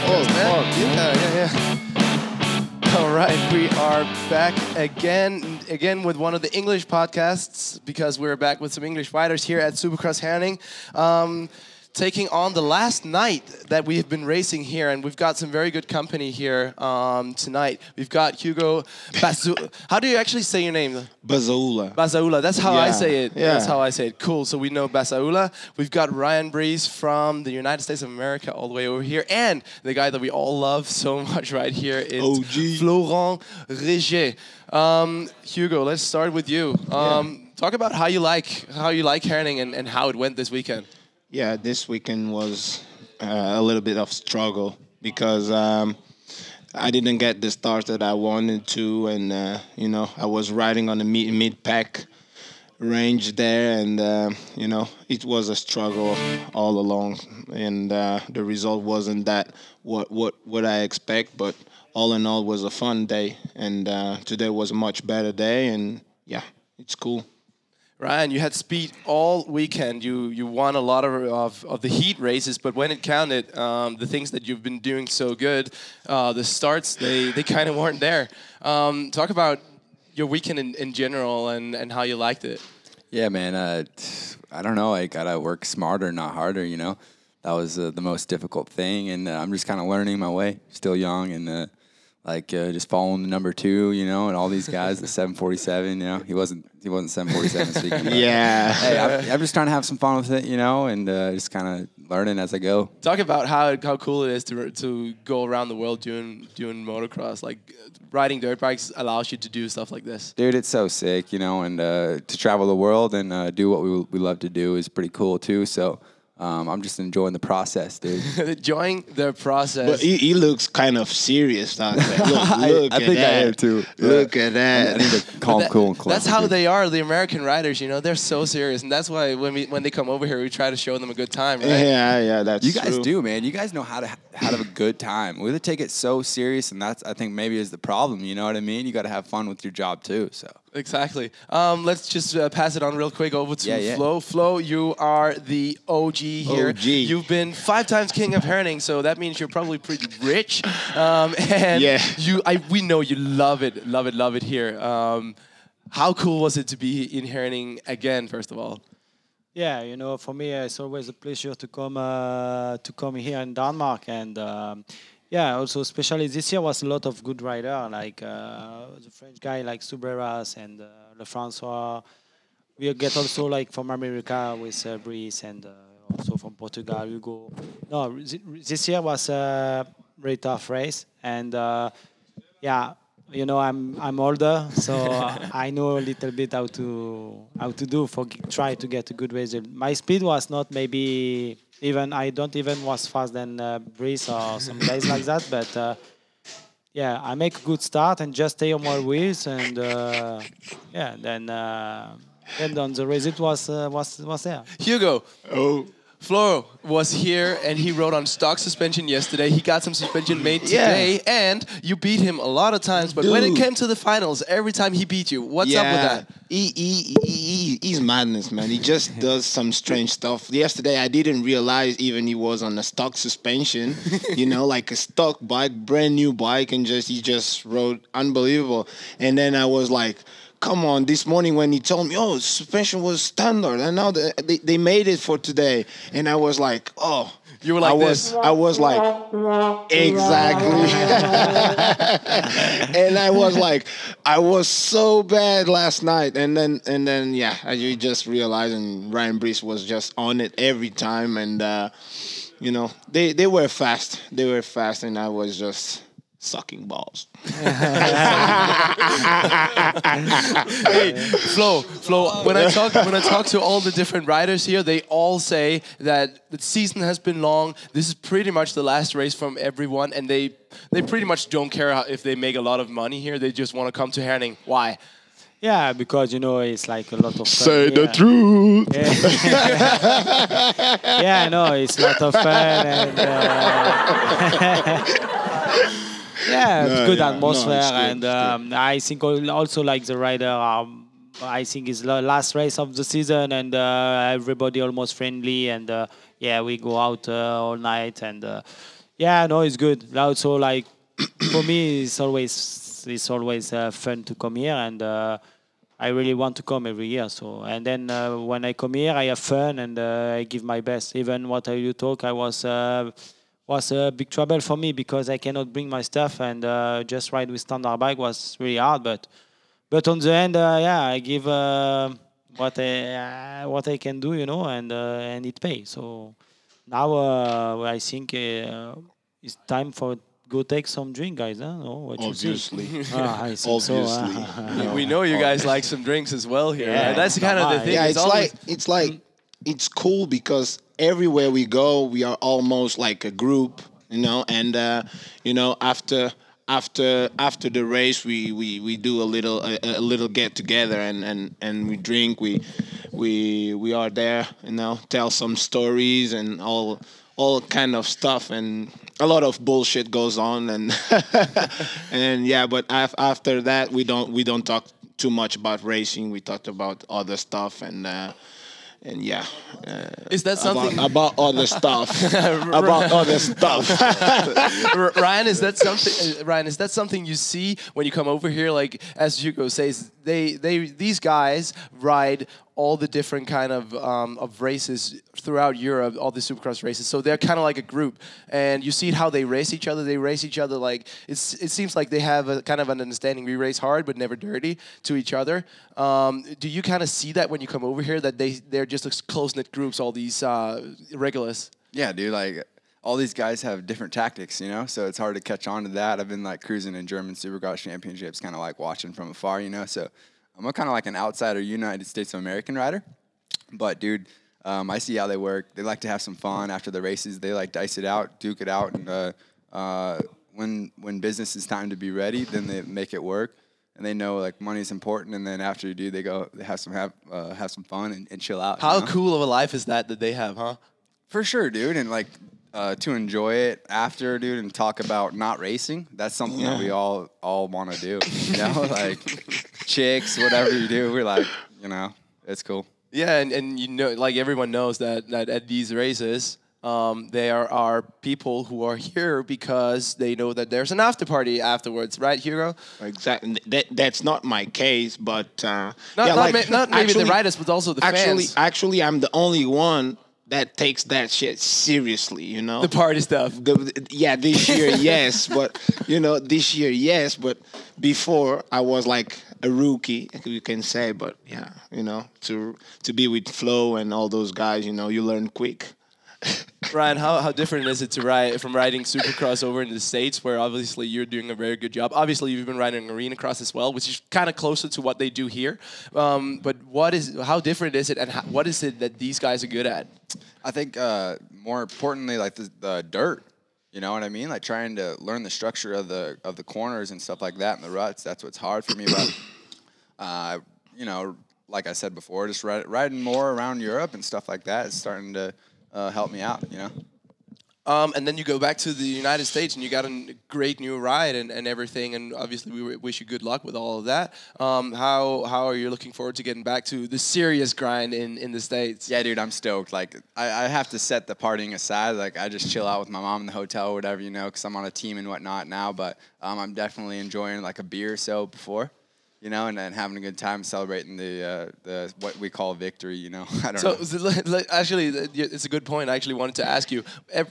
podcast, Oh, man. fuck. Yeah, yeah, yeah. All right, we are back again, again with one of the English podcasts because we're back with some English riders here at Supercross Herning. Um, taking on the last night that we have been racing here, and we've got some very good company here um, tonight. We've got Hugo Basu. How do you actually say your name? Bazaula. Basaula. That's how I say it. yeah. That's how I say it. Cool. So we know Basaula. We've got Ryan Breece from the United States of America all the way over here. And the guy that we all love so much right here is OG. Florent Richier. Um, Hugo, let's start with you. Um, Talk about how you like how you like Herning and, and how it went this weekend. Yeah, this weekend was uh, a little bit of struggle because um, I didn't get the start that I wanted to, and uh, you know I was riding on the mid mid pack range there, and uh, you know it was a struggle all along, and uh, the result wasn't that what what what I expect, but all in all was a fun day, and uh, today was a much better day, and yeah, it's cool. Ryan, you had speed all weekend. You you won a lot of of, of the heat races, but when it counted, um, the things that you've been doing so good, uh, the starts they, they kind of weren't there. Um, talk about your weekend in, in general and, and how you liked it. Yeah, man. Uh, I don't know. I gotta work smarter, not harder. You know, that was uh, the most difficult thing, and I'm just kind of learning my way. Still young, and uh, like uh, just following the number two. You know, and all these guys, the 747. You know, he wasn't he wasn't 747 speaking. but, Yeah. Hey, I'm, I'm just trying to have some fun with it. You know, and uh, just kind of learning as I go. Talk about how, how cool it is to to go around the world doing doing motocross. Like riding dirt bikes allows you to do stuff like this. Dude, it's so sick, you know, and uh, to travel the world and uh, do what we, we love to do is pretty cool too. So um, I'm just enjoying the process, dude. Enjoying the process. But he, he looks kind of serious out there. Look, I- look I at think I that. am too. Yeah. Look at I that. need to calm, That- cool, and collect. That's how they are, the American riders. You know, they're so serious, and that's why when we when they come over here, we try to show them a good time. Right? yeah, yeah, that's You guys true. do, man. You guys know how to how to have a good time. We take it so serious, and that's I think maybe is the problem. You know what I mean? You got to have fun with your job too. So Exactly. Um, let's just uh, pass it on real quick over to Yeah, yeah. Flo. Flo, you are the OG here. OG. You've been five times king of Herning, so that means you're probably pretty rich. Um, and Yeah. you, I, we know you love it, love it, love it here. Um, how cool was it to be in Herning again? First of all, Yeah, you know, for me, uh, it's always a pleasure to come uh, to come here in Denmark, and um, yeah, also especially this year was a lot of good rider like uh, the French guy like Soubeyras and uh, Le Francois. We get also like from America with uh, Brice and uh, also from Portugal Hugo. No, this year was a very tough race, and uh, yeah, you know I'm I'm older, so I know a little bit how to how to do for try to get a good result. My speed was not maybe even I don't even was fast than uh, Breece or some guys like that, but. Uh, yeah, I make a good start and just stay on my wheels, and uh, yeah, then uh, then on the result was uh, was was there. Hugo. Oh, Flo was here and he rode on stock suspension yesterday. He got some suspension made Yeah. today, and you beat him a lot of times. But when it came to the finals, every time he beat you. What's yeah. up with that? He, he, he, he, he's madness, man. He just does some strange stuff. Yesterday, I didn't realize even he was on a stock suspension, you know, like a stock bike, brand new bike, and just he just rode unbelievable. And then I was like, come on, this morning when he told me, oh, suspension was standard, and now the, they, they made it for today. And I was like, oh. You were like I was. I was like, exactly. and I was like, I was so bad last night, and then and then yeah, I you just realized, and Ryan Breece was just on it every time, and uh, you know they they were fast, they were fast, and I was just sucking balls. hey, Flo, Flo. When I talk, when I talk to all the different riders here, they all say that the season has been long. This is pretty much the last race from everyone, and they they pretty much don't care how, if they make a lot of money here. They just want to come to Herning. Why? Yeah, because you know it's like a lot of fun the truth. Yeah. yeah, I know it's a lot of fun and uh, yeah, No, good yeah, atmosphere it's good, and um, I think also like the rider. Um, I think it's the last race of the season and uh, everybody almost friendly and uh, yeah, we go out uh, all night and. Uh, Yeah, no, it's good. Also, like for me, it's always it's always uh, fun to come here, and uh, I really want to come every year. So, and then uh, when I come here, I have fun and uh, I give my best. Even what I you talk, I was uh, was a big trouble for me because I cannot bring my stuff and uh, just ride with standard bike was really hard. But but on the end, uh, yeah, I give uh, what I uh, what I can do, you know, and uh, and it pays. So now uh, I think uh, it's time for go take some drink, guys. Huh? No, what you say? Obviously. Ah, I so. Obviously. uh, We know you guys like some drinks as well here. Yeah, right? That's kind of the thing. yeah, it's it's like it's like it's cool because everywhere we go, we are almost like a group, you know. And uh, you know, after after after the race, we we, we do a little a, a little get together and, and, and we drink. We we we are there, you know, tell some stories and all all kind of stuff and a lot of bullshit goes on and and yeah but af- after that we don't we don't talk too much about racing we talked about other stuff and uh and yeah uh, Is that about, something, about other stuff about other stuff Ryan? Is that something, uh, Ryan? Is that something you see when you come over here? Like as Hugo says, they they these guys ride all the different kind of um, of races throughout Europe, all the Supercross races. So they're kind of like a group, and you see how they race each other. They race each other like it's. It seems like they have a kind of an understanding. We race hard, but never dirty to each other. Um, do you kind of see that when you come over here that they they're just close knit groups? All these uh, regulars. Yeah, dude. Like all these guys have different tactics, you know. So it's hard to catch on to that. I've been like cruising in German Supercross championships, kind of like watching from afar, you know. So I'm a kind of like an outsider United States of American rider. But dude, um, I see how they work. They like to have some fun after the races. They like dice it out, duke it out, and uh, uh, when when business is time to be ready, then they make it work. And they know like money is important. And then after you do, they go they have some have uh, have some fun and, and chill out. you How know? cool of a life is that that they have, huh? For sure, dude, and like uh, to enjoy it after, dude, and talk about not racing. That's something that we all all want to do. You know, like chicks, whatever you do, we're like, you know, it's cool. Yeah, and, and you know, like everyone knows that, that at these races, um, there are people who are here because they know that there's an after party afterwards, right, Hugo? exactly that that's not my case but uh Not, yeah, not, like, ma- not maybe actually- the riders, but also the actually fans. actually i'm the only one that takes that shit seriously you know The party stuff. the, yeah, this year, yes, but you know, this year, yes, but before I was like a rookie, you can say, but yeah, you know, to to be with Flo and all those guys, you know, you learn quick. Ryan, how, how different is it to ride from riding Supercross over in the States, where obviously you're doing a very good job? Obviously, you've been riding Arena Cross as well, which is kind of closer to what they do here. Um, but what is how different is it, and how, what is it that these guys are good at? I think uh, more importantly, like the, the dirt. You know what I mean? Like trying to learn the structure of the of the corners and stuff like that and the ruts. That's what's hard for me. But uh, you know, like I said before, just riding more around Europe and stuff like that is starting to uh, help me out. You know. Um, and then you go back to the United States and you got a great new ride and, and everything. And obviously, we wish you good luck with all of that. Um, how how are you looking forward to getting back to the serious grind in, in the States? Yeah, dude, I'm stoked. Like, I, I have to set the partying aside. Like, I just chill out with my mom in the hotel or whatever, you know, because I'm on a team and whatnot now. But um, I'm definitely enjoying like a beer or so before, you know, and, and having a good time celebrating the uh, the what we call victory. You know, I don't So, know. so actually, it's a good point. I actually wanted to ask you.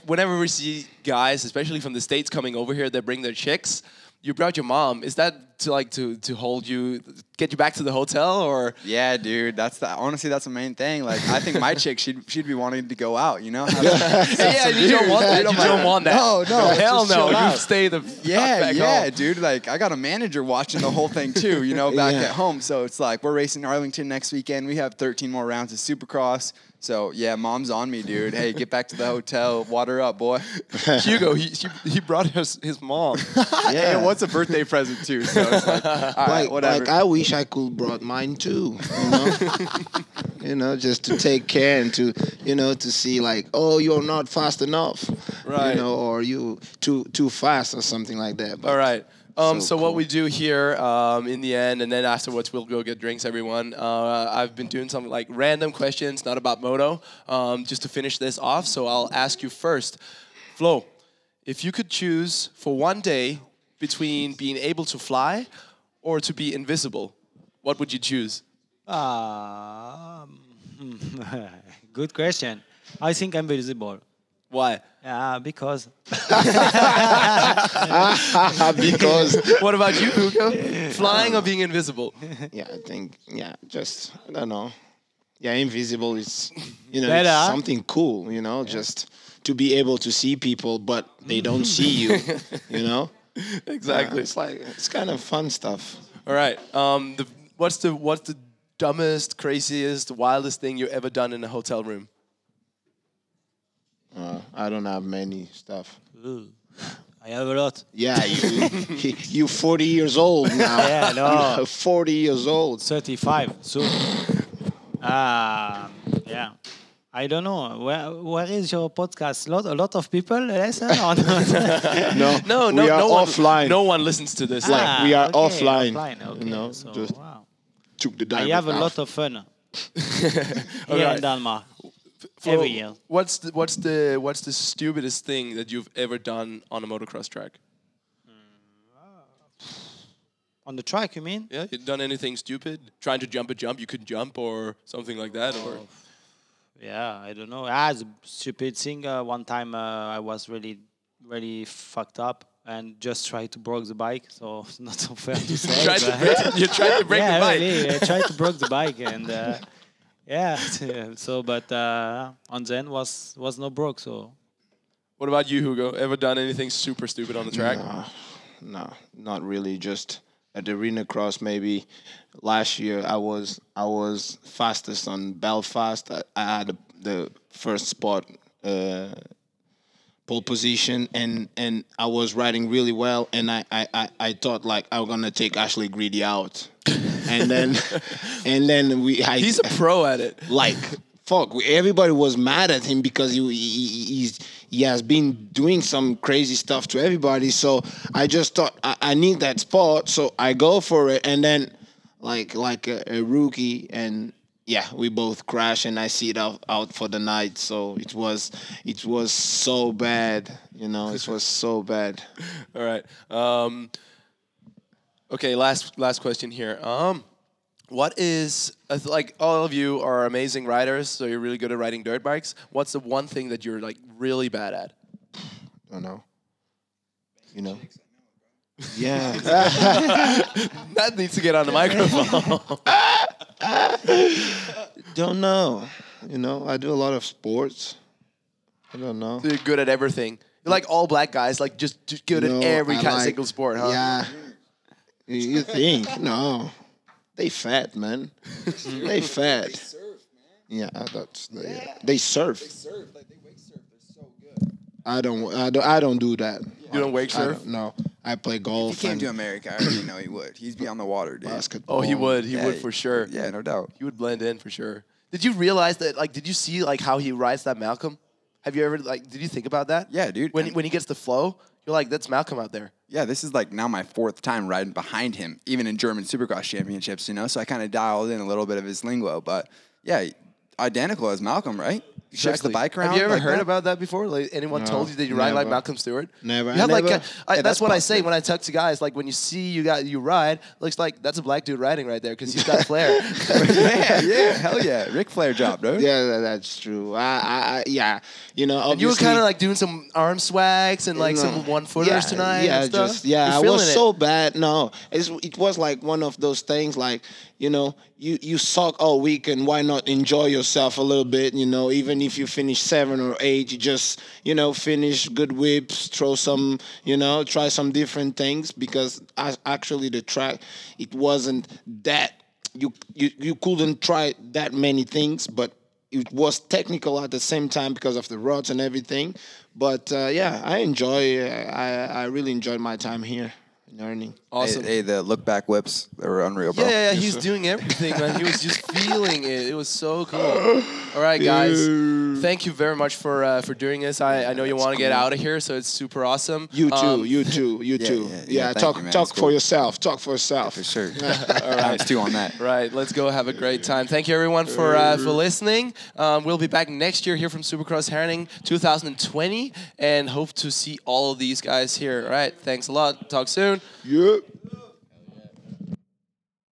Whenever we see guys, especially from the states, coming over here, that bring their chicks. You brought your mom. Is that to like to to hold you, get you back to the hotel, or Yeah, dude, that's the honestly that's the main thing. Like, I think my chick she'd she'd be wanting to go out, you know. have- yeah, you don't want that. You don't want that. No, no, hell no. You stay the Yeah, back yeah, home. dude. Like I got a manager watching the whole thing too, you know, back Yeah. at home. So it's like we're racing Arlington next weekend. We have 13 more rounds of Supercross. So yeah, mom's on me, dude. Hey, get back to the hotel. Water up, boy. Hugo, he he, he brought his his mom. Yeah, it was a birthday present too. So it's like, all right, like, whatever. like I wish I could brought mine too. You know, you know, just to take care and to, you know, to see like, oh, you're not fast enough, Right. You know, or you too too fast or something like that. But All right. Um, so So what we do here um, in the end, and then afterwards we'll go get drinks, everyone. Uh, I've been doing some like random questions, not about moto, um, just to finish this off. So I'll ask you first, Flo. if you could choose for one day between being able to fly or to be invisible, what would you choose? Um, good question. I think I'm visible. Why? Yeah, because because What about you, Hugo? Flying or being invisible? yeah, I think yeah, just I don't know. Yeah, invisible is you know Better, it's something cool. You know, just to be able to see people, but they don't see you. You know, Exactly. Yeah, it's like it's kind of fun stuff. All right. Um, the, what's the what's the dumbest, craziest, wildest thing you've ever done in a hotel room? Uh, I don't have many stuff. Ooh, I have a lot. Yeah, you you 40 years old now. Yeah, no. You're 40 years old. 35 soon. Um, yeah. I don't know. Where where is your podcast? Lot a lot of people listen or not? No, No, no, we are no one, offline. No one listens to this. Like, Ah, we are okay, offline, offline, you okay, know, so, just wow. took the I have a off. lot of fun here Alright. in Denmark. For- every year. What's the what's the what's the stupidest thing that you've ever done on a motocross track? On the track, you mean? Yeah, you done anything stupid? Trying to jump a jump you couldn't jump or something like that, or Yeah, I don't know. Ah, it's a stupid thing. Uh, one time uh, I was really, really fucked up and just tried to break the bike. So it's not so fair to say. tried to break, you tried to break yeah, the bike. really. I tried to break the bike and uh, yeah. so, but uh, on the end was was no broke. So What about you, Hugo? Ever done anything super stupid on the track? No, no, not really. Just at the arena cross, maybe last year I was I was fastest on Belfast. I, I had the, the first spot, uh, pole position, and and I was riding really well. And I I, I, I thought like I was gonna take Ashley Greedy out, and then and then we I, He's a pro at it. like fuck everybody was mad at him because he, he he's he has been doing some crazy stuff to everybody. So i just thought i, I need that spot. So i go for it. And then like like a, a rookie and yeah we both crash and i see it out, out for the night. So it was it was so bad you know it was so bad. All right. Um, okay, last last question here. Um, what is like all of you are amazing riders, so you're really good at riding dirt bikes. What's the one thing that you're like really bad at? i don't know you know yeah That needs to get on the microphone. don't know you know i do a lot of sports i don't know you're good at everything. You're like all black guys, like just, just good No, at every I kind of single sport, huh? Yeah. You- You think? No. They fat, man. they fat. Yeah, that's the, yeah. They surf. Surf, like they wake surf. They're so good. I don't. I don't. I don't do that. You don't wake I surf? don't- no, I play If golf he came and to America, I already know he would. He'd be on the water, dude. basketball. Oh, he would. He Yeah, would for sure. Yeah, no doubt. He would blend in for sure. Did you realize that? Like, did you see like how he rides that Malcolm? Have you ever like? Did you think about that? Yeah, dude. When when he gets the flow, you're like, that's Malcolm out there. Yeah, this is like now my fourth time riding behind him, even in German Supercross championships, you know. So I kind of dialed in a little bit of his lingo, but yeah, identical as Malcolm, right? He shifts the bike around. Have you ever like heard that? about that before? Like anyone No, told you that you ride like. Malcolm Stewart? Never. You I have like never- a, I, Yeah, that's, that's what I say positive. when I talk to guys. Like when you see you got you ride, looks like that's a black dude riding right there because he's got flair. yeah, yeah, hell yeah, Ric Flair job, dude. Yeah, that- that's true. I, I, I yeah. You know, And you were kind of like doing some arm swags and like some mm. one footers yeah, tonight. Yeah, and stuff. just yeah. You're I was it. so bad. No, it's, it was like one of those things. Like you know, you you suck all week, and why not enjoy yourself a little bit? You know, even if you finish seven or eight, you just you know finish good whips, throw some, you know, try some different things because actually the track it wasn't that you you you couldn't try that many things, but it was technical at the same time because of the rods and everything. But uh, yeah, I enjoy. I I really enjoyed my time here. Learning. Awesome. Hey, hey, the look back whips, they were unreal, bro. Yeah, yeah, yeah, he's doing everything, man. He was just feeling it. It was so cool. All right, guys. Thank you very much for uh, for doing this. I, I know you want to get out of here, so it's super awesome. You too, Um, you too, you yeah, too. yeah, Yeah, yeah, thank talk you, man. talk It's for cool. yourself. Talk for yourself. For sure. Times two on that. Right, let's go have a great time. Thank you everyone for uh, for listening. Um, we'll be back next year here from Supercross Herning 2020 and hope to see all of these guys here. All right, thanks a lot. Talk soon. Yep.